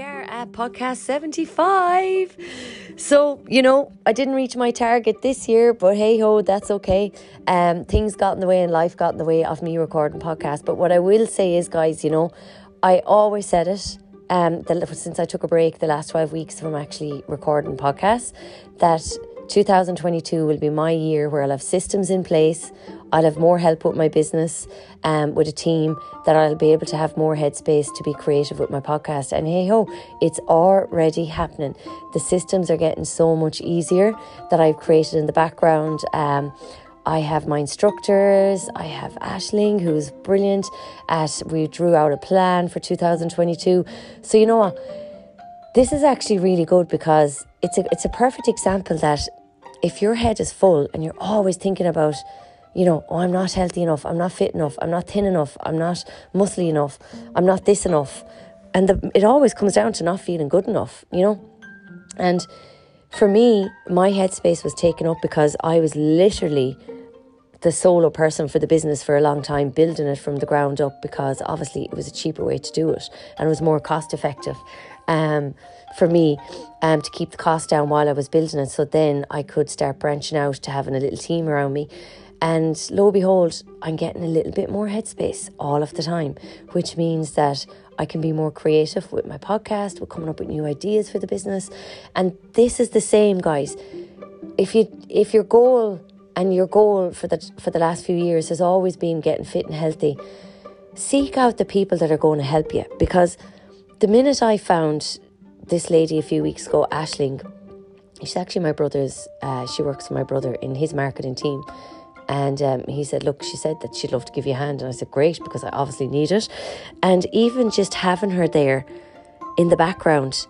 we are at podcast 75. So, you know, I didn't reach my target this year, but hey ho, that's okay. Um, things got in the way and life got in the way of me recording podcast. But what I will say is, guys, you know, I always said it. Um, since I took a break the last 12 weeks from actually recording podcasts, that 2022 will be my year where I'll have systems in place. I'll have more help with my business, um, with a team that I'll be able to have more headspace to be creative with my podcast. And hey ho, it's already happening. The systems are getting so much easier that I've created in the background. Um, I have my instructors. I have Ashling, who's brilliant. At we drew out a plan for 2022. So you know what? This is actually really good because it's a it's a perfect example that if your head is full and you're always thinking about, you know, oh, I'm not healthy enough, I'm not fit enough, I'm not thin enough, I'm not muscly enough, I'm not this enough. And the, it always comes down to not feeling good enough, you know? And for me, my headspace was taken up because I was literally the solo person for the business for a long time, building it from the ground up because obviously it was a cheaper way to do it and it was more cost effective um, for me um, to keep the cost down while I was building it. So then I could start branching out to having a little team around me. And lo and behold, I'm getting a little bit more headspace all of the time, which means that I can be more creative with my podcast, with coming up with new ideas for the business. And this is the same, guys. If you if your goal and your goal for the for the last few years has always been getting fit and healthy, seek out the people that are going to help you. Because the minute I found this lady a few weeks ago, Ashling, she's actually my brother's. Uh, she works for my brother in his marketing team. And um, he said, Look, she said that she'd love to give you a hand. And I said, Great, because I obviously need it. And even just having her there in the background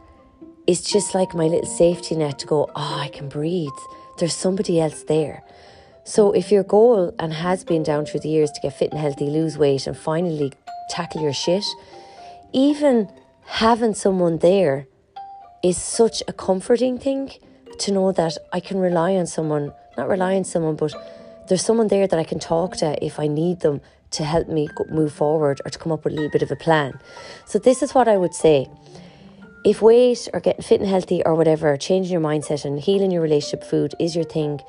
is just like my little safety net to go, Oh, I can breathe. There's somebody else there. So if your goal and has been down through the years to get fit and healthy, lose weight, and finally tackle your shit, even having someone there is such a comforting thing to know that I can rely on someone, not rely on someone, but there's someone there that I can talk to if I need them to help me move forward or to come up with a little bit of a plan. So, this is what I would say. If weight or getting fit and healthy or whatever, changing your mindset and healing your relationship food is your thing,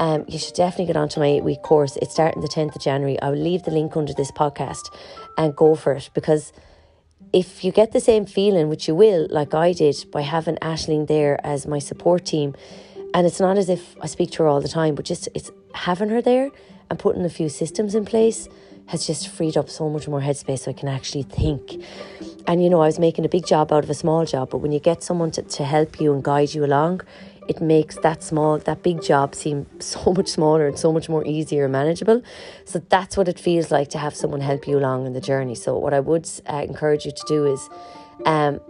um, you should definitely get onto my eight week course. It's starting the 10th of January. I will leave the link under this podcast and go for it because if you get the same feeling, which you will, like I did, by having Ashling there as my support team, and it's not as if I speak to her all the time, but just it's having her there and putting a few systems in place has just freed up so much more headspace so I can actually think. And you know, I was making a big job out of a small job, but when you get someone to, to help you and guide you along, it makes that small, that big job seem so much smaller and so much more easier and manageable. So that's what it feels like to have someone help you along in the journey. So what I would uh, encourage you to do is um,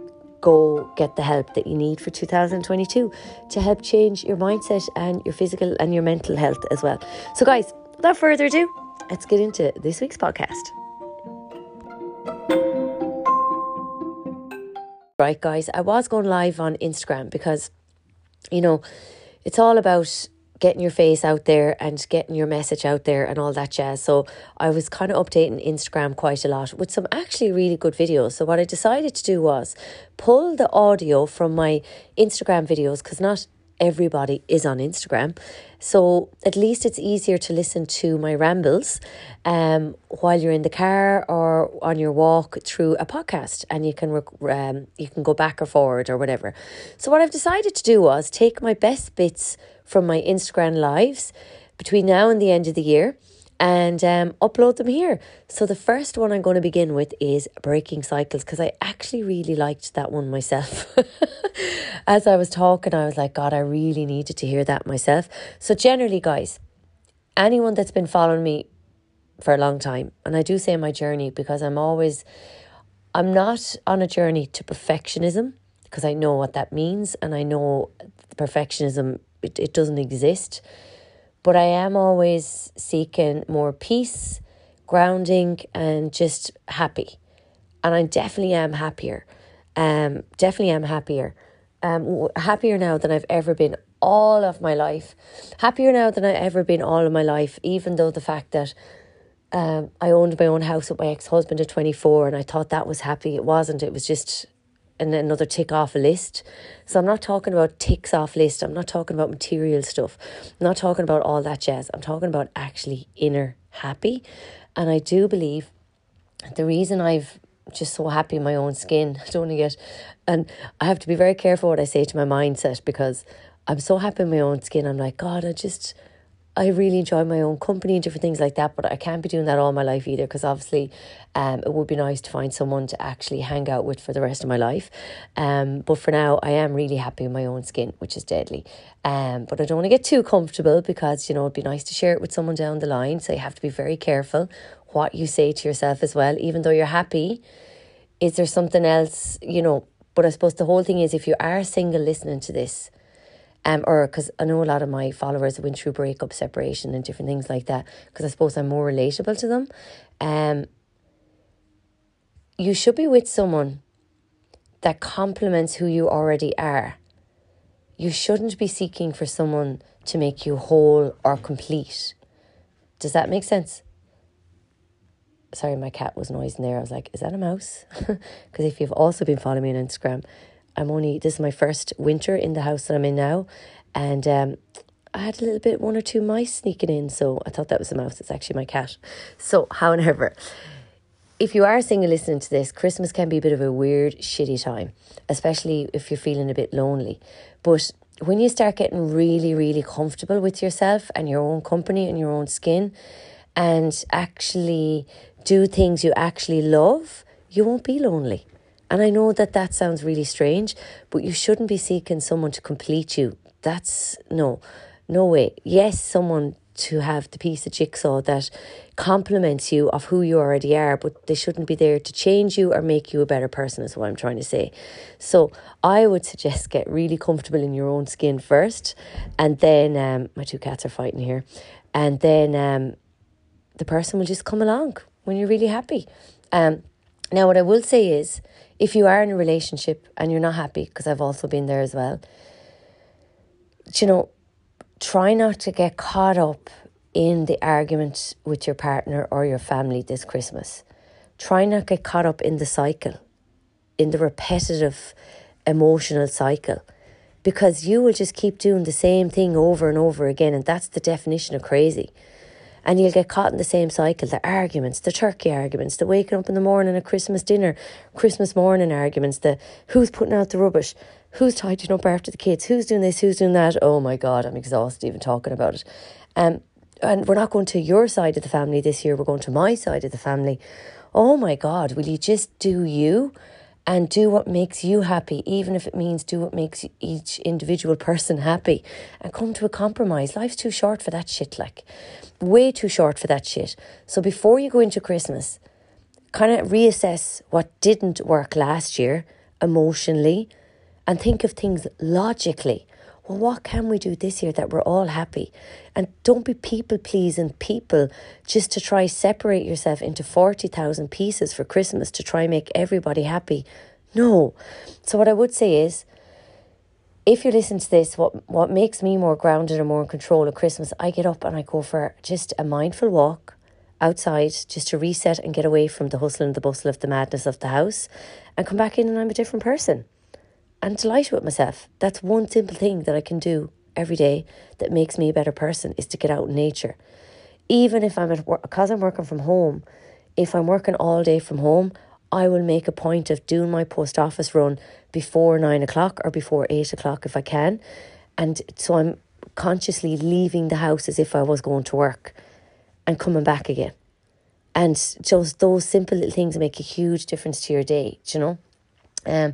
go get the help that you need for 2022 to help change your mindset and your physical and your mental health as well. So guys, without further ado, let's get into this week's podcast. Right, guys, I was going live on Instagram because you know, it's all about getting your face out there and getting your message out there and all that jazz. So I was kind of updating Instagram quite a lot with some actually really good videos. So what I decided to do was pull the audio from my Instagram videos because not everybody is on Instagram. So at least it's easier to listen to my rambles um, while you're in the car or on your walk through a podcast, and you can rec- um, you can go back or forward or whatever. So what I've decided to do was take my best bits from my Instagram lives between now and the end of the year and um, upload them here. So the first one I'm going to begin with is breaking cycles because I actually really liked that one myself. As I was talking, I was like, God, I really needed to hear that myself. So generally, guys, anyone that's been following me for a long time, and I do say my journey because I'm always, I'm not on a journey to perfectionism because I know what that means and I know perfectionism it, it doesn't exist but I am always seeking more peace, grounding, and just happy. And I definitely am happier. Um, definitely am happier. Um, happier now than I've ever been all of my life. Happier now than I've ever been all of my life, even though the fact that um, I owned my own house with my ex husband at 24 and I thought that was happy. It wasn't. It was just and another tick off a list. So I'm not talking about ticks off list. I'm not talking about material stuff. I'm not talking about all that jazz. I'm talking about actually inner happy. And I do believe the reason I've just so happy in my own skin, I don't get, and I have to be very careful what I say to my mindset because I'm so happy in my own skin. I'm like, God, I just, I really enjoy my own company and different things like that, but I can't be doing that all my life either because obviously um, it would be nice to find someone to actually hang out with for the rest of my life. Um, but for now, I am really happy in my own skin, which is deadly. Um, but I don't want to get too comfortable because, you know, it'd be nice to share it with someone down the line. So you have to be very careful what you say to yourself as well, even though you're happy. Is there something else, you know? But I suppose the whole thing is if you are single listening to this, um, or because I know a lot of my followers went through breakup, separation, and different things like that. Because I suppose I'm more relatable to them. Um, you should be with someone that complements who you already are. You shouldn't be seeking for someone to make you whole or complete. Does that make sense? Sorry, my cat was noising there. I was like, is that a mouse? Because if you've also been following me on Instagram, I'm only this is my first winter in the house that I'm in now, and um, I had a little bit one or two mice sneaking in, so I thought that was a mouse. It's actually my cat. So, however, if you are single listening to this, Christmas can be a bit of a weird, shitty time, especially if you're feeling a bit lonely. But when you start getting really, really comfortable with yourself and your own company and your own skin, and actually do things you actually love, you won't be lonely. And I know that that sounds really strange, but you shouldn't be seeking someone to complete you. That's no, no way. Yes, someone to have the piece of jigsaw that complements you of who you already are, but they shouldn't be there to change you or make you a better person, is what I'm trying to say. So I would suggest get really comfortable in your own skin first, and then um, my two cats are fighting here, and then um, the person will just come along when you're really happy. Um, now, what I will say is, if you are in a relationship and you're not happy, because I've also been there as well, you know, try not to get caught up in the argument with your partner or your family this Christmas. Try not get caught up in the cycle, in the repetitive emotional cycle, because you will just keep doing the same thing over and over again, and that's the definition of crazy and you'll get caught in the same cycle the arguments, the turkey arguments, the waking up in the morning at Christmas dinner, Christmas morning arguments, the who's putting out the rubbish, who's tidying up after the kids, who's doing this, who's doing that. Oh my God, I'm exhausted even talking about it. Um, and we're not going to your side of the family this year, we're going to my side of the family. Oh my God, will you just do you? And do what makes you happy, even if it means do what makes each individual person happy, and come to a compromise. Life's too short for that shit, like way too short for that shit. So before you go into Christmas, kind of reassess what didn't work last year emotionally and think of things logically. Well, what can we do this year that we're all happy? And don't be people pleasing people just to try separate yourself into 40,000 pieces for Christmas to try make everybody happy. No. So what I would say is if you listen to this, what what makes me more grounded and more in control of Christmas, I get up and I go for just a mindful walk outside just to reset and get away from the hustle and the bustle of the madness of the house and come back in and I'm a different person. And delighted with myself. That's one simple thing that I can do every day that makes me a better person is to get out in nature. Even if I'm at work because I'm working from home, if I'm working all day from home, I will make a point of doing my post office run before nine o'clock or before eight o'clock if I can. And so I'm consciously leaving the house as if I was going to work and coming back again. And just those simple little things make a huge difference to your day, you know? Um,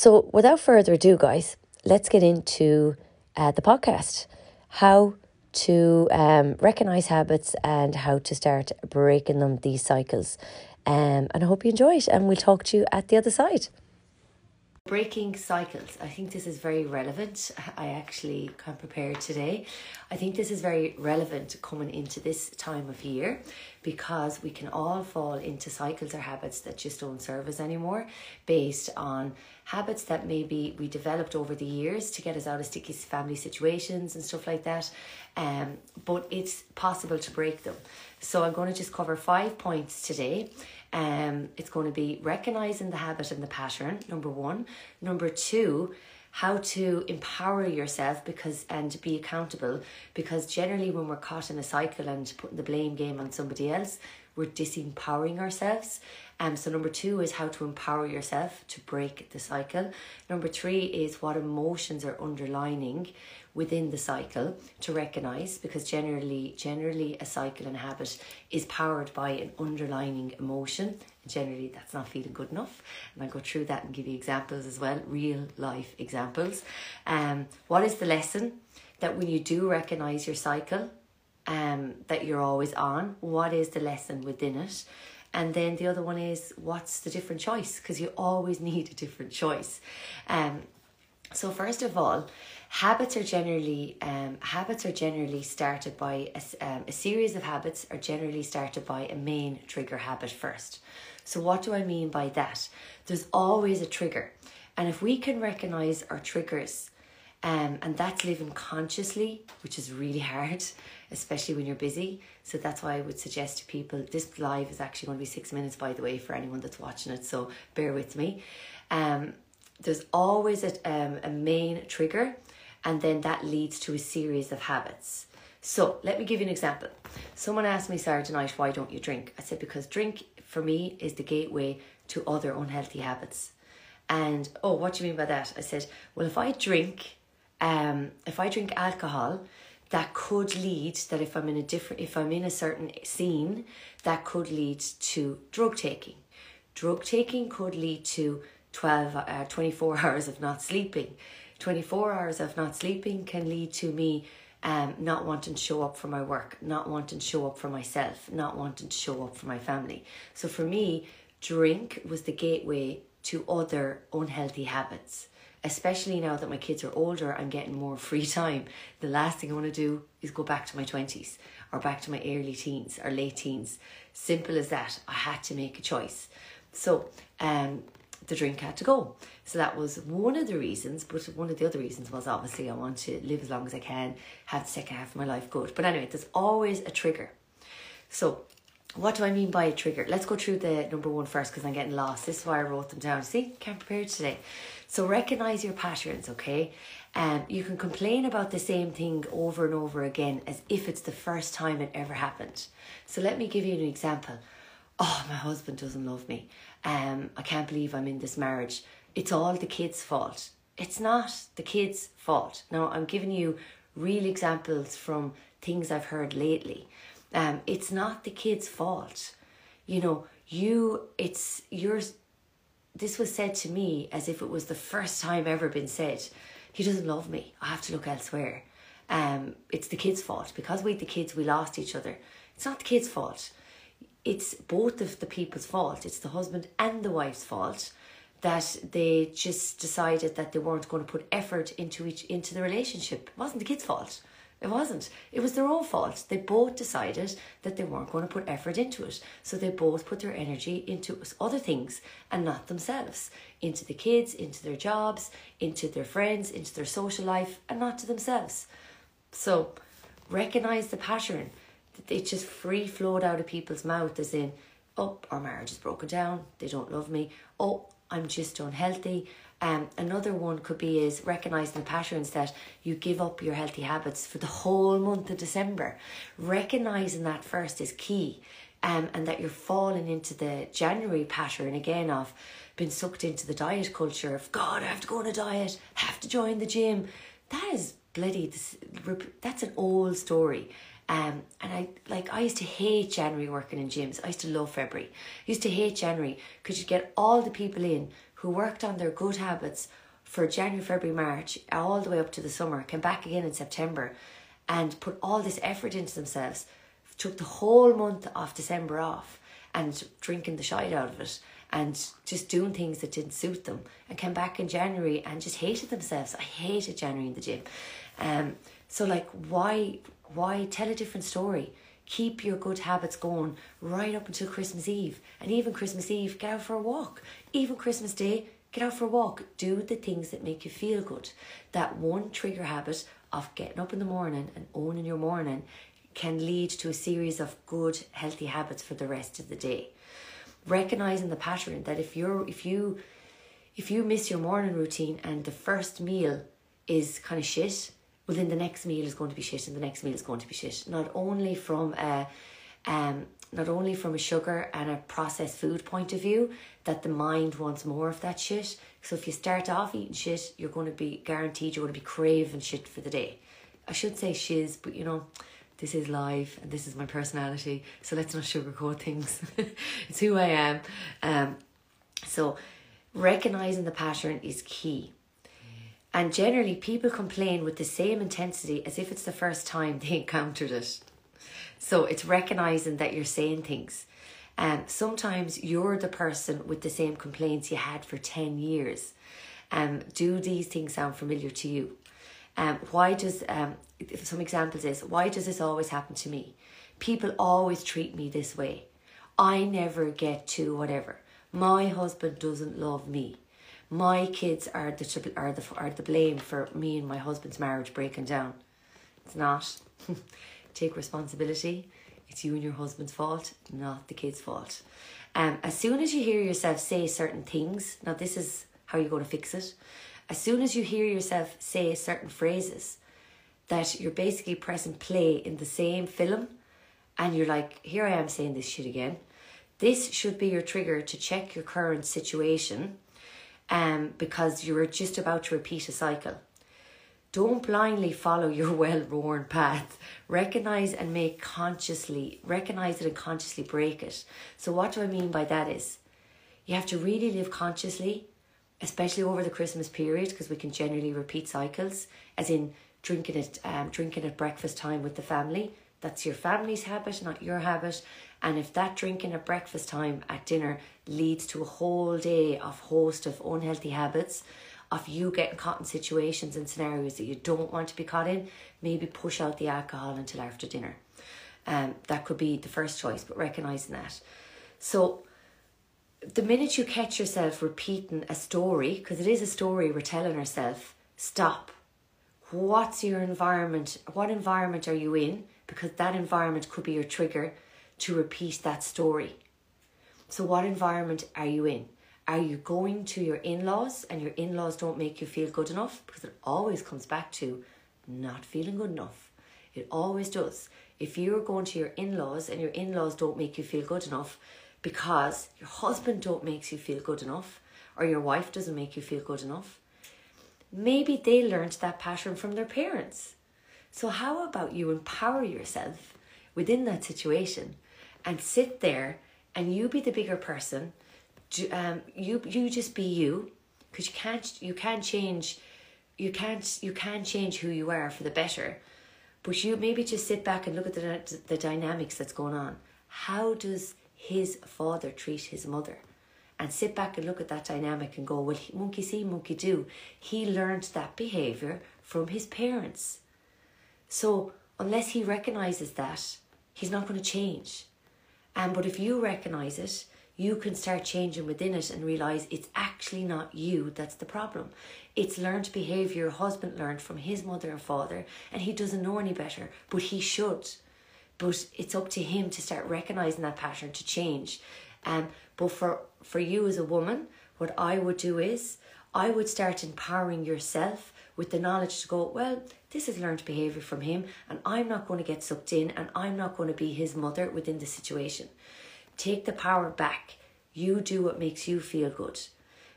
so without further ado, guys, let's get into uh, the podcast. How to um, recognize habits and how to start breaking them, these cycles. Um, and I hope you enjoy it, and we'll talk to you at the other side. Breaking cycles. I think this is very relevant. I actually of prepared today. I think this is very relevant coming into this time of year because we can all fall into cycles or habits that just don't serve us anymore based on habits that maybe we developed over the years to get us out of sticky family situations and stuff like that. Um, but it's possible to break them. So I'm going to just cover five points today Um, it's going to be recognizing the habit and the pattern, number one. Number two, how to empower yourself because and be accountable because generally when we're caught in a cycle and putting the blame game on somebody else we're disempowering ourselves. Um, so number two is how to empower yourself to break the cycle. Number three is what emotions are underlining within the cycle to recognize because generally generally a cycle and habit is powered by an underlining emotion. Generally that's not feeling good enough. And i'll go through that and give you examples as well real life examples. Um what is the lesson? That when you do recognize your cycle um that you're always on what is the lesson within it? And then the other one is what's the different choice? Because you always need a different choice. Um so first of all habits are generally um, habits are generally started by a, um, a series of habits are generally started by a main trigger habit first. So what do i mean by that? There's always a trigger. And if we can recognize our triggers um, and that's living consciously which is really hard especially when you're busy. So that's why i would suggest to people this live is actually going to be six minutes by the way for anyone that's watching it so bear with me. Um, there's always a, um, a main trigger and then that leads to a series of habits. So let me give you an example. Someone asked me Saturday night, why don't you drink? I said, because drink for me is the gateway to other unhealthy habits. And oh, what do you mean by that? I said, well, if I drink, um, if I drink alcohol, that could lead that if I'm in a different, if I'm in a certain scene, that could lead to drug taking. Drug taking could lead to 12, uh, 24 hours of not sleeping. 24 hours of not sleeping can lead to me um, not wanting to show up for my work, not wanting to show up for myself, not wanting to show up for my family. So for me, drink was the gateway to other unhealthy habits. Especially now that my kids are older, I'm getting more free time. The last thing I want to do is go back to my 20s or back to my early teens or late teens. Simple as that. I had to make a choice. So, um, the drink had to go. So that was one of the reasons, but one of the other reasons was obviously I want to live as long as I can, have the second half of my life good. But anyway, there's always a trigger. So what do I mean by a trigger? Let's go through the number one first because I'm getting lost. This is why I wrote them down. See, can't prepare today. So recognize your patterns, okay? Um, you can complain about the same thing over and over again as if it's the first time it ever happened. So let me give you an example. Oh, my husband doesn't love me um, I can't believe I'm in this marriage. It's all the kids' fault. It's not the kids' fault. Now, I'm giving you real examples from things I've heard lately. Um, it's not the kids' fault. You know, you, it's yours. This was said to me as if it was the first time ever been said. He doesn't love me. I have to look elsewhere. Um, it's the kids' fault. Because we the kids, we lost each other. It's not the kids' fault it's both of the people's fault. It's the husband and the wife's fault that they just decided that they weren't going to put effort into each into the relationship. It wasn't the kid's fault. It wasn't. It was their own fault. They both decided that they weren't going to put effort into it. So they both put their energy into other things and not themselves. Into the kids, into their jobs, into their friends, into their social life, and not to themselves. So recognize the pattern it just free flowed out of people's mouth as in, oh, our marriage is broken down, they don't love me, oh, I'm just unhealthy. Um, another one could be is recognizing the patterns that you give up your healthy habits for the whole month of December. Recognizing that first is key. Um, and that you're falling into the January pattern again of being sucked into the diet culture of God, I have to go on a diet, have to join the gym. That is bloody, that's an old story. Um, and I like I used to hate January working in gyms. I used to love February. I used to hate January because you'd get all the people in who worked on their good habits for January, February, March, all the way up to the summer, came back again in September and put all this effort into themselves, took the whole month of December off and drinking the shite out of it and just doing things that didn't suit them and came back in January and just hated themselves. I hated January in the gym. Um, so like why why tell a different story? Keep your good habits going right up until Christmas Eve. And even Christmas Eve, get out for a walk. Even Christmas Day, get out for a walk. Do the things that make you feel good. That one trigger habit of getting up in the morning and owning your morning can lead to a series of good, healthy habits for the rest of the day. recognizing the pattern that if you're if you if you miss your morning routine and the first meal is kind of shit, well then the next meal is going to be shit and the next meal is going to be shit. Not only from a um not only from a sugar and a processed food point of view, that the mind wants more of that shit. So if you start off eating shit, you're going to be guaranteed you're going to be craving shit for the day. I should say shiz, but you know, this is live and this is my personality. So let's not sugarcoat things. it's who I am. Um, so recognizing the pattern is key. And generally, people complain with the same intensity as if it's the first time they encountered it. So it's recognizing that you're saying things. Um, sometimes you're the person with the same complaints you had for 10 years. Um, do these things sound familiar to you? Um, why does um, some examples is why does this always happen to me? People always treat me this way. I never get to whatever. My husband doesn't love me. My kids are the are the are the blame for me and my husband's marriage breaking down. It's not. Take responsibility. It's you and your husband's fault, not the kid's fault. Um, as soon as you hear yourself say certain things, now this is how you're going to fix it. As soon as you hear yourself say certain phrases, that you're basically pressing play in the same film, and you're like, here I am saying this shit again. This should be your trigger to check your current situation um, because you're just about to repeat a cycle. Don't blindly follow your well worn path. Recognize and make consciously, recognize it and consciously break it. So, what do I mean by that is you have to really live consciously, especially over the Christmas period, because we can generally repeat cycles, as in drinking it, um, drinking at breakfast time with the family. That's your family's habit, not your habit. And if that drinking at breakfast time at dinner leads to a whole day of host of unhealthy habits, of you getting caught in situations and scenarios that you don't want to be caught in, maybe push out the alcohol until after dinner. Um, that could be the first choice, but recognizing that. So, the minute you catch yourself repeating a story, because it is a story we're telling ourselves, stop. What's your environment? What environment are you in? Because that environment could be your trigger to repeat that story. So, what environment are you in? Are you going to your in laws and your in laws don't make you feel good enough? Because it always comes back to not feeling good enough. It always does. If you're going to your in laws and your in laws don't make you feel good enough because your husband don't makes you feel good enough or your wife doesn't make you feel good enough, maybe they learned that pattern from their parents. So, how about you empower yourself within that situation and sit there and you be the bigger person. Um, you you just be you because you can't you can't change you can't you can't change who you are for the better. But you maybe just sit back and look at the the dynamics that's going on. How does his father treat his mother? And sit back and look at that dynamic and go well monkey see monkey do. He learned that behavior from his parents. So unless he recognizes that he's not going to change and but if you recognize it you can start changing within it and realize it's actually not you that's the problem. It's learned behavior your husband learned from his mother and father, and he doesn't know any better, but he should. But it's up to him to start recognizing that pattern to change. Um, but for, for you as a woman, what I would do is I would start empowering yourself with the knowledge to go, well, this is learned behavior from him, and I'm not going to get sucked in, and I'm not going to be his mother within the situation. Take the power back. You do what makes you feel good.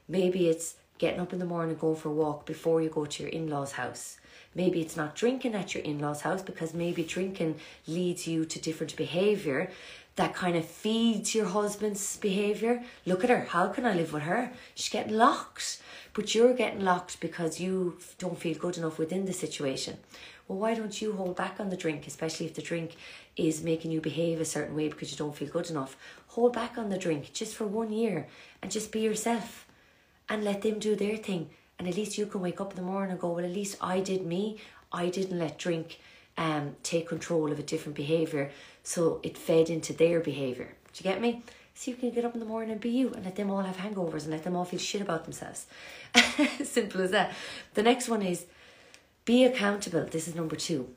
Maybe it's getting up in the morning, going for a walk before you go to your in law's house. Maybe it's not drinking at your in law's house because maybe drinking leads you to different behavior that kind of feeds your husband's behavior. Look at her. How can I live with her? She's getting locked. But you're getting locked because you don't feel good enough within the situation. Well, why don't you hold back on the drink, especially if the drink is making you behave a certain way because you don't feel good enough. Hold back on the drink just for one year and just be yourself and let them do their thing. And at least you can wake up in the morning and go, Well, at least I did me. I didn't let drink um, take control of a different behaviour. So it fed into their behaviour. Do you get me? So you can get up in the morning and be you and let them all have hangovers and let them all feel shit about themselves. Simple as that. The next one is be accountable. This is number two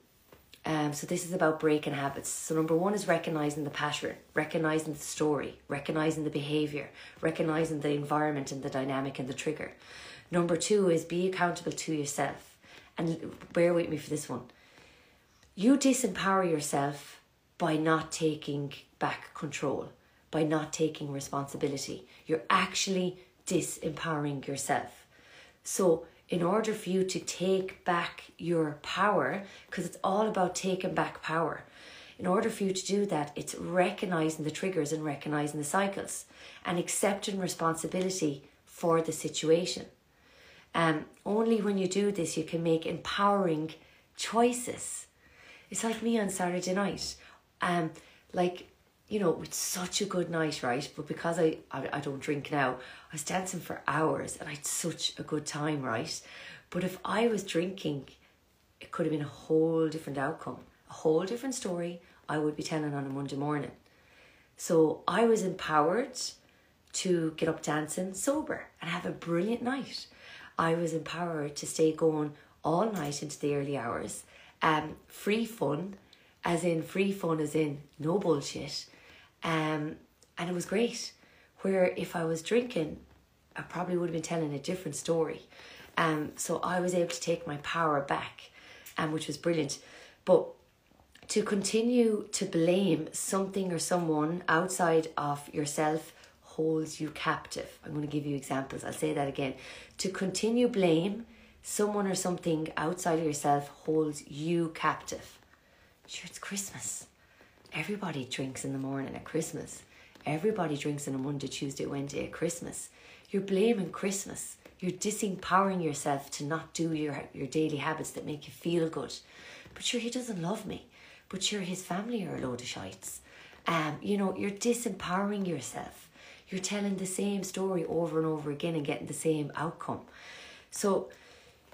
Um, so this is about breaking habits. So number one is recognizing the pattern, recognizing the story, recognizing the behavior, recognizing the environment and the dynamic and the trigger. Number two is be accountable to yourself. And bear with me for this one. You disempower yourself by not taking back control, by not taking responsibility. You're actually disempowering yourself. So in order for you to take back your power, because it's all about taking back power, in order for you to do that, it's recognizing the triggers and recognizing the cycles and accepting responsibility for the situation. Um, only when you do this, you can make empowering choices. It's like me on Saturday night. Um, like you know, it's such a good night, right? But because I, I, I don't drink now, I was dancing for hours and I had such a good time, right? But if I was drinking, it could have been a whole different outcome, a whole different story I would be telling on a Monday morning. So I was empowered to get up dancing sober and have a brilliant night. I was empowered to stay going all night into the early hours. Um, free fun, as in free fun, as in no bullshit um, and it was great. Where if I was drinking, I probably would have been telling a different story. Um, so I was able to take my power back, um, which was brilliant. But to continue to blame something or someone outside of yourself holds you captive. I'm going to give you examples. I'll say that again. To continue blame someone or something outside of yourself holds you captive. Sure, it's Christmas. Everybody drinks in the morning at Christmas. Everybody drinks on a Monday, Tuesday, Wednesday at Christmas. You're blaming Christmas. You're disempowering yourself to not do your, your daily habits that make you feel good. But sure, he doesn't love me. But sure, his family are a load of shites. Um, you know, you're disempowering yourself. You're telling the same story over and over again and getting the same outcome. So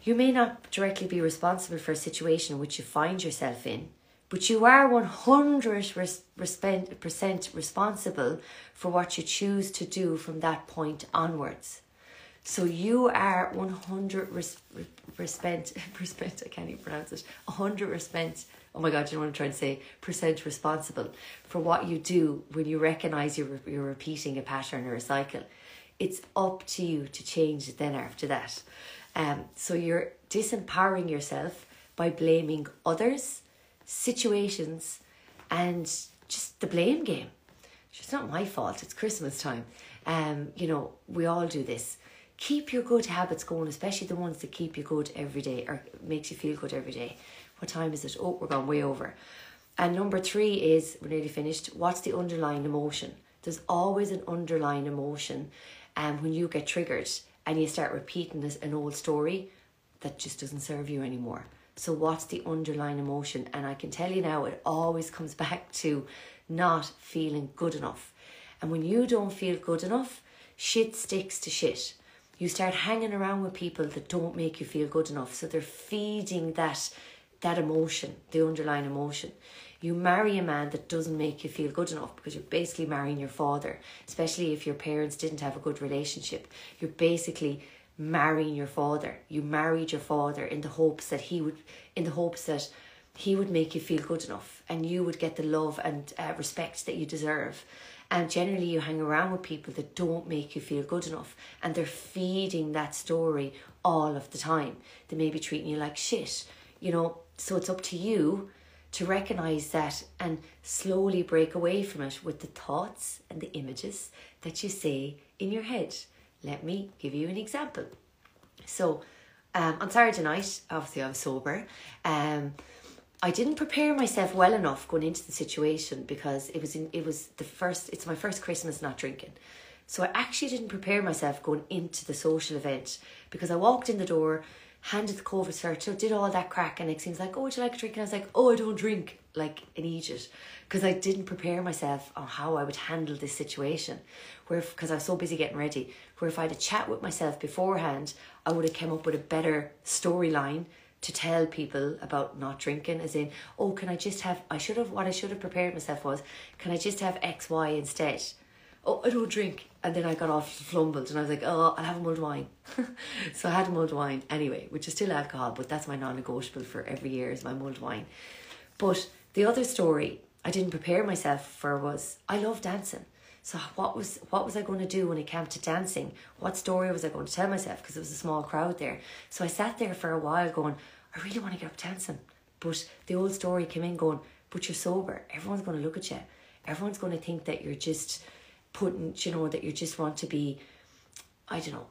you may not directly be responsible for a situation which you find yourself in, but you are 100% responsible for what you choose to do from that point onwards. So you are 100 percent, percent, I can't even pronounce it, 100%, oh my God, you know what I'm trying to say, percent responsible for what you do when you recognize you're, you're repeating a pattern or a cycle. It's up to you to change it then after that. Um, so you're disempowering yourself by blaming others situations and just the blame game. It's not my fault, it's Christmas time. Um, you know, we all do this. Keep your good habits going, especially the ones that keep you good every day or makes you feel good every day. What time is it? Oh, we're gone way over. And number three is, we're nearly finished, what's the underlying emotion? There's always an underlying emotion and um, when you get triggered and you start repeating this an old story that just doesn't serve you anymore. So, what's the underlying emotion? And I can tell you now, it always comes back to not feeling good enough. And when you don't feel good enough, shit sticks to shit. You start hanging around with people that don't make you feel good enough. So they're feeding that that emotion, the underlying emotion. You marry a man that doesn't make you feel good enough because you're basically marrying your father, especially if your parents didn't have a good relationship. You're basically marrying your father. You married your father in the hopes that he would, in the hopes that he would make you feel good enough and you would get the love and uh, respect that you deserve. And generally, you hang around with people that don't make you feel good enough and they're feeding that story all of the time. They may be treating you like shit, you know. So it's up to you to recognize that and slowly break away from it with the thoughts and the images that you say in your head. Let me give you an example. So, um, on Saturday night, obviously I was sober. Um, I didn't prepare myself well enough going into the situation because it was in, it was the first it's my first Christmas not drinking. So I actually didn't prepare myself going into the social event because I walked in the door, handed the COVID cert, did all that crack, and it seems like, oh, would you like a drink? And I was like, oh, I don't drink, like an Egypt because I didn't prepare myself on how I would handle this situation where because I was so busy getting ready, where if I had a chat with myself beforehand, I would have come up with a better storyline to tell people about not drinking, as in, oh, can I just have, I should have, what I should have prepared myself was, can I just have X, Y instead? Oh, I don't drink. And then I got off flumbled and I was like, oh, I'll have a mulled wine. so I had a mulled wine anyway, which is still alcohol, but that's my non negotiable for every year is my mulled wine. But the other story I didn't prepare myself for was I love dancing. So what was what was I going to do when it came to dancing? What story was I going to tell myself? Because it was a small crowd there. So I sat there for a while going, I really want to get up dancing. But the old story came in going, but you're sober. Everyone's going to look at you. Everyone's going to think that you're just putting, you know, that you just want to be, I don't know,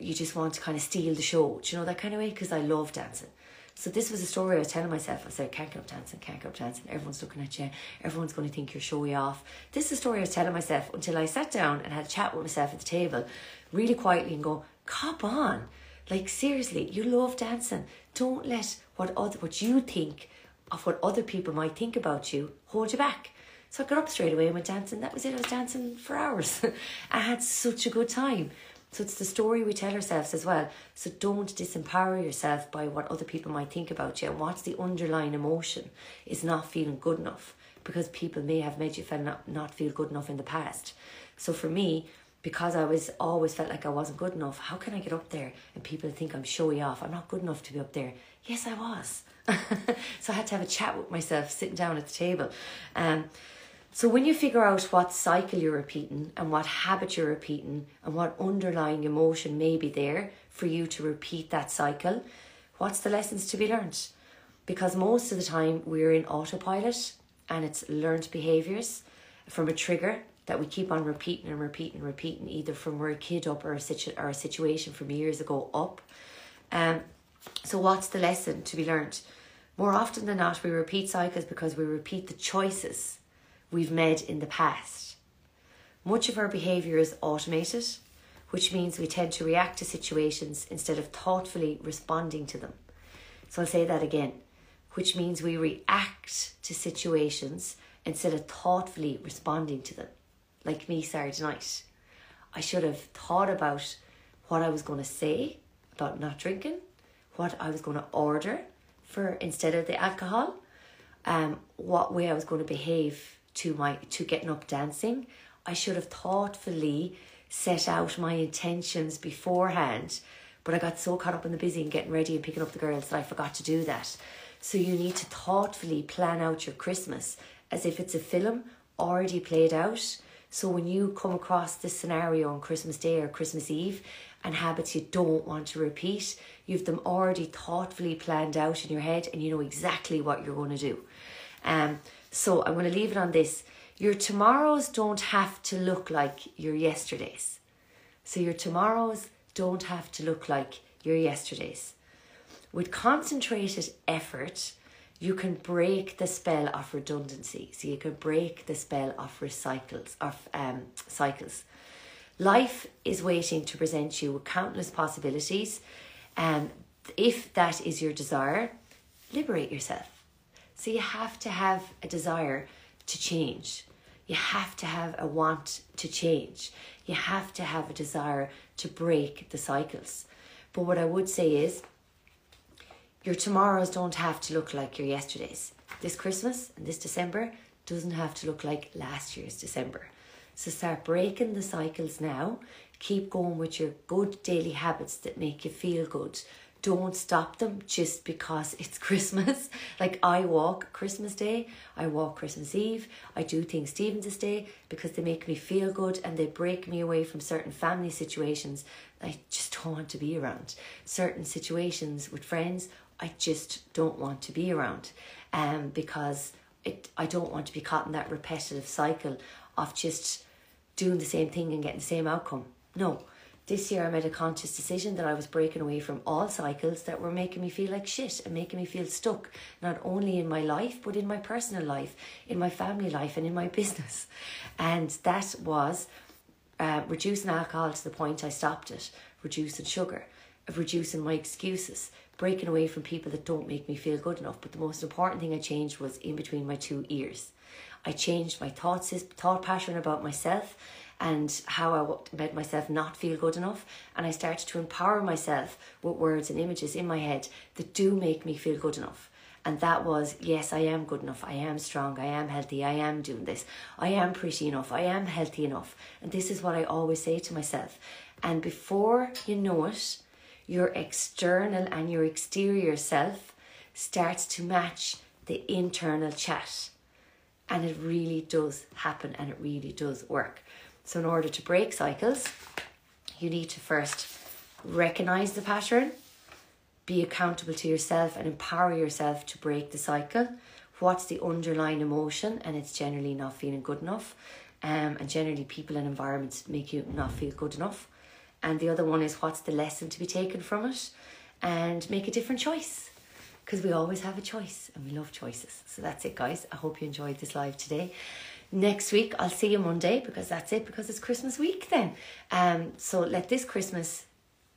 you just want to kind of steal the show, you know, that kind of way? Because I love dancing. So this was a story I was telling myself. I said, can't get up dancing, can't get up dancing. Everyone's looking at you. Everyone's going to think you're showy off. This is a story I was telling myself until I sat down and had a chat with myself at the table, really quietly, and go, cop on. Like seriously, you love dancing. Don't let what other what you think of what other people might think about you hold you back. So I got up straight away and went dancing. That was it. I was dancing for hours. I had such a good time. So it's the story we tell ourselves as well. So don't disempower yourself by what other people might think about you. And what's the underlying emotion is not feeling good enough because people may have made you feel not, not feel good enough in the past. So for me, because I was always felt like I wasn't good enough, how can I get up there and people think I'm showy off? I'm not good enough to be up there. Yes, I was. so I had to have a chat with myself sitting down at the table. Um, so when you figure out what cycle you're repeating and what habit you're repeating and what underlying emotion may be there for you to repeat that cycle, what's the lessons to be learned? Because most of the time we're in autopilot and it's learned behaviors from a trigger that we keep on repeating and repeating and repeating, either from we're a kid up or a, situ- or a situation from years ago up. Um, so what's the lesson to be learned? More often than not, we repeat cycles because we repeat the choices we've made in the past. Much of our behaviour is automated, which means we tend to react to situations instead of thoughtfully responding to them. So I'll say that again, which means we react to situations instead of thoughtfully responding to them. Like me Saturday night. I should have thought about what I was going to say about not drinking, what I was going to order for instead of the alcohol, um, what way I was going to behave to my to getting up dancing. I should have thoughtfully set out my intentions beforehand, but I got so caught up in the busy and getting ready and picking up the girls that I forgot to do that. So you need to thoughtfully plan out your Christmas as if it's a film already played out. So when you come across this scenario on Christmas Day or Christmas Eve and habits you don't want to repeat, you've them already thoughtfully planned out in your head and you know exactly what you're going to do. Um, so I'm going to leave it on this. Your tomorrows don't have to look like your yesterdays. So your tomorrows don't have to look like your yesterdays. With concentrated effort, you can break the spell of redundancy. So you can break the spell of recycles of um, cycles. Life is waiting to present you with countless possibilities. And if that is your desire, liberate yourself. So you have to have a desire to change. You have to have a want to change. You have to have a desire to break the cycles. But what I would say is, your tomorrows don't have to look like your yesterdays. This Christmas and this December doesn't have to look like last year's December. So start breaking the cycles now. Keep going with your good daily habits that make you feel good, don't stop them just because it's Christmas. like I walk Christmas Day, I walk Christmas Eve, I do things Stephen's Day because they make me feel good and they break me away from certain family situations I just don't want to be around. Certain situations with friends I just don't want to be around. Um because it I don't want to be caught in that repetitive cycle of just doing the same thing and getting the same outcome. No this year I made a conscious decision that I was breaking away from all cycles that were making me feel like shit and making me feel stuck, not only in my life, but in my personal life, in my family life, and in my business. And that was uh, reducing alcohol to the point I stopped it, reducing sugar, of reducing my excuses, breaking away from people that don't make me feel good enough. But the most important thing I changed was in between my two ears. I changed my thoughts, thought pattern about myself and how I made myself not feel good enough. And I started to empower myself with words and images in my head that do make me feel good enough. And that was, yes, I am good enough. I am strong. I am healthy. I am doing this. I am pretty enough. I am healthy enough. And this is what I always say to myself. And before you know it, your external and your exterior self starts to match the internal chat. And it really does happen and it really does work. So, in order to break cycles, you need to first recognize the pattern, be accountable to yourself, and empower yourself to break the cycle. What's the underlying emotion? And it's generally not feeling good enough. Um, and generally, people and environments make you not feel good enough. And the other one is what's the lesson to be taken from it? And make a different choice because we always have a choice and we love choices. So that's it, guys. I hope you enjoyed this live today. Next week, I'll see you Monday because that's it, because it's Christmas week then. Um, so let this Christmas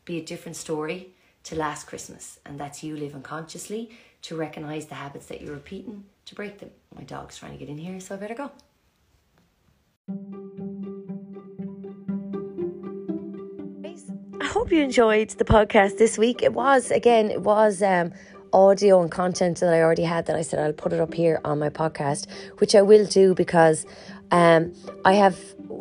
be a different story to last Christmas, and that's you living consciously to recognize the habits that you're repeating to break them. My dog's trying to get in here, so I better go. I hope you enjoyed the podcast this week. It was, again, it was um, audio and content that I already had that I said I'll put it up here on my podcast, which I will do because um, I have,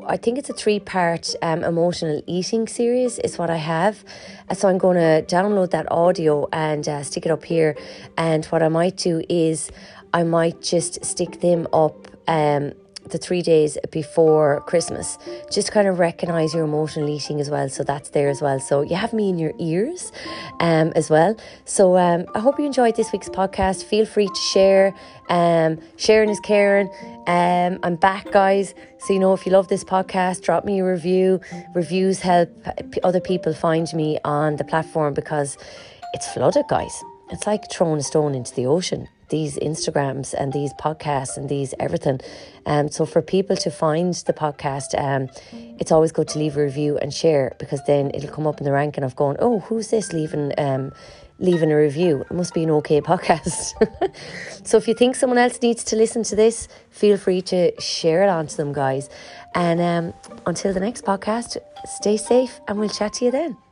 I think it's a three part um, emotional eating series, is what I have. So I'm going to download that audio and uh, stick it up here. And what I might do is I might just stick them up. Um, the three days before Christmas, just kind of recognize your emotional eating as well. So that's there as well. So you have me in your ears um, as well. So um, I hope you enjoyed this week's podcast. Feel free to share. Um, sharing is caring. Um, I'm back, guys. So, you know, if you love this podcast, drop me a review. Reviews help other people find me on the platform because it's flooded, guys. It's like throwing a stone into the ocean these Instagrams and these podcasts and these everything. Um, so for people to find the podcast, um, it's always good to leave a review and share because then it'll come up in the ranking of going, oh, who's this leaving um, leaving a review? It must be an okay podcast. so if you think someone else needs to listen to this, feel free to share it on to them, guys. And um, until the next podcast, stay safe and we'll chat to you then.